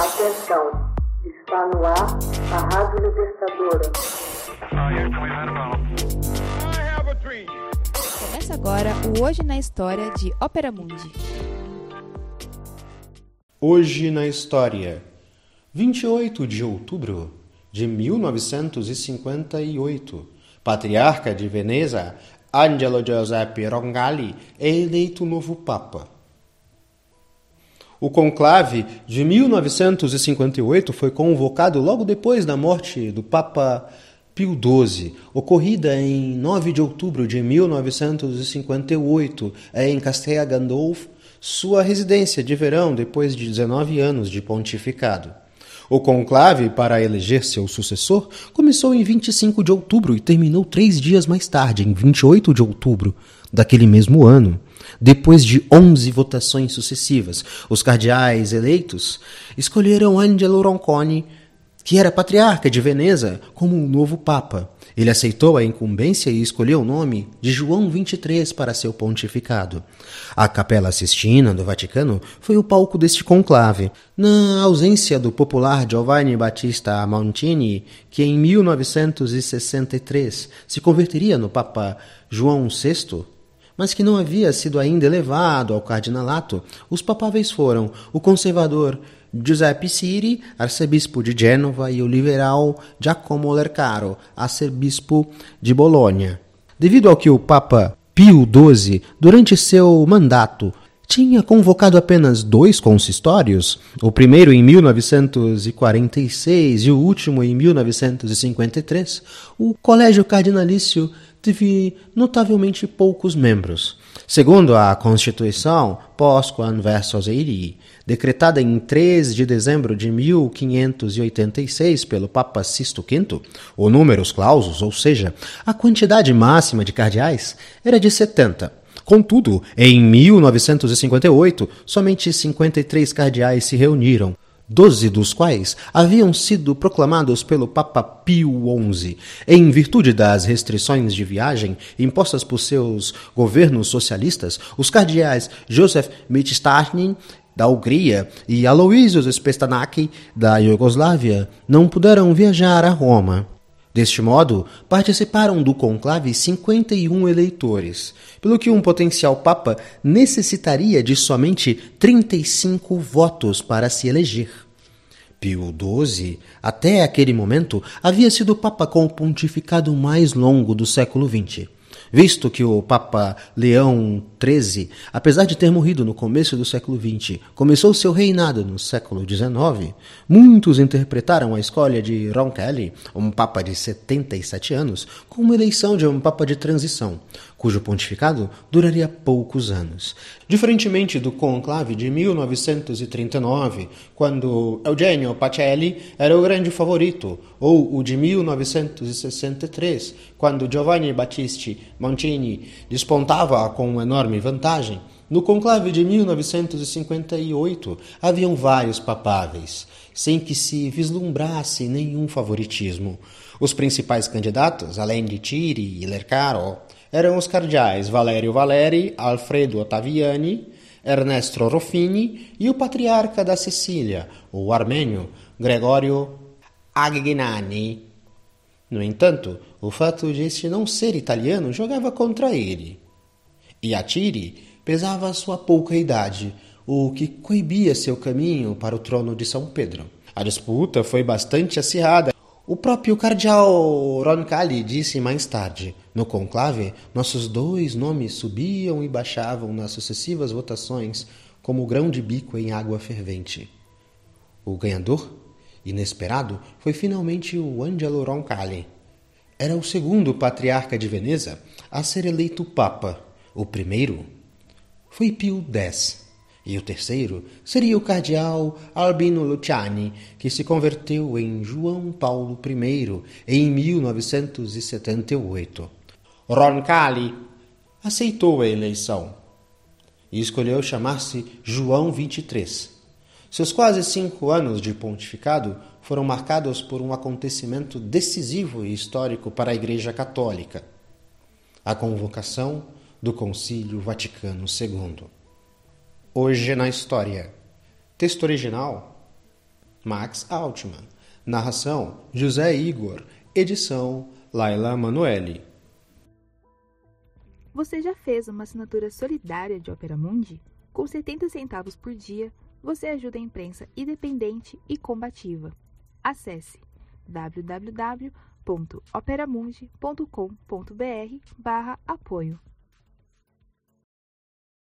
Atenção, está no ar a Rádio Libertadora. Começa agora o Hoje na História de Ópera Mundi. Hoje na História, 28 de outubro de 1958, patriarca de Veneza, Angelo Giuseppe Rongali, é eleito novo Papa. O conclave de 1958 foi convocado logo depois da morte do Papa Pio XII, ocorrida em 9 de outubro de 1958 em Castel Gandolfo, sua residência de verão depois de 19 anos de pontificado. O conclave para eleger seu sucessor começou em 25 de outubro e terminou três dias mais tarde, em 28 de outubro daquele mesmo ano. Depois de onze votações sucessivas, os cardeais eleitos escolheram Angelo Ronconi, que era patriarca de Veneza, como um novo papa. Ele aceitou a incumbência e escolheu o nome de João XXIII para seu pontificado. A Capela Sistina do Vaticano foi o palco deste conclave. Na ausência do popular Giovanni Battista Montini, que em 1963 se converteria no Papa João VI, mas que não havia sido ainda elevado ao cardinalato, os papáveis foram o conservador Giuseppe Siri, arcebispo de Gênova, e o liberal Giacomo Lercaro, arcebispo de Bolonha. Devido ao que o Papa Pio XII, durante seu mandato, tinha convocado apenas dois consistórios, o primeiro em 1946 e o último em 1953, o Colégio Cardinalício teve notavelmente poucos membros. Segundo a Constituição Pós-Quan versus Eiri, decretada em 3 de dezembro de 1586 pelo Papa Sisto V, o números clausus, ou seja, a quantidade máxima de cardeais, era de 70. Contudo, em 1958, somente 53 cardeais se reuniram, doze dos quais haviam sido proclamados pelo Papa Pio XI, em virtude das restrições de viagem impostas por seus governos socialistas, os cardeais Joseph Mitstarnin da Hungria e Aloysius Spestanaki da Iugoslávia não puderam viajar a Roma. Deste modo, participaram do conclave 51 eleitores, pelo que um potencial papa necessitaria de somente 35 votos para se eleger. Pio XII, até aquele momento, havia sido o papa com o pontificado mais longo do século XX visto que o Papa Leão XIII, apesar de ter morrido no começo do século XX, começou seu reinado no século XIX, muitos interpretaram a escolha de Roncalli, um Papa de 77 anos, como eleição de um Papa de transição, cujo pontificado duraria poucos anos. Diferentemente do conclave de 1939, quando Eugenio Pacelli era o grande favorito, ou o de 1963, quando Giovanni Battisti Montini despontava com enorme vantagem, no conclave de 1958 haviam vários papáveis, sem que se vislumbrasse nenhum favoritismo. Os principais candidatos, além de Tiri e Lercaro, eram os cardeais Valério Valeri, Alfredo Ottaviani, Ernesto Ruffini e o patriarca da Sicília, o armênio Gregório Aggnani. No entanto, o fato de este não ser italiano jogava contra ele. E a Tiri pesava sua pouca idade, o que coibia seu caminho para o trono de São Pedro. A disputa foi bastante acirrada. O próprio cardeal Roncalli disse mais tarde: No conclave, nossos dois nomes subiam e baixavam nas sucessivas votações como grão de bico em água fervente. O ganhador Inesperado foi finalmente o Angelo Roncalli. Era o segundo patriarca de Veneza a ser eleito papa. O primeiro foi Pio X. E o terceiro seria o cardeal Albino Luciani, que se converteu em João Paulo I em 1978. Roncalli aceitou a eleição e escolheu chamar-se João XXIII seus quase cinco anos de pontificado foram marcados por um acontecimento decisivo e histórico para a Igreja Católica: a convocação do Concílio Vaticano II. Hoje na História. Texto original: Max Altman. Narração: José Igor. Edição: Laila Manoeli. Você já fez uma assinatura solidária de Opera Mundi? Com 70 centavos por dia, você ajuda a imprensa independente e combativa. Acesse www.operamundi.com.br/apoio.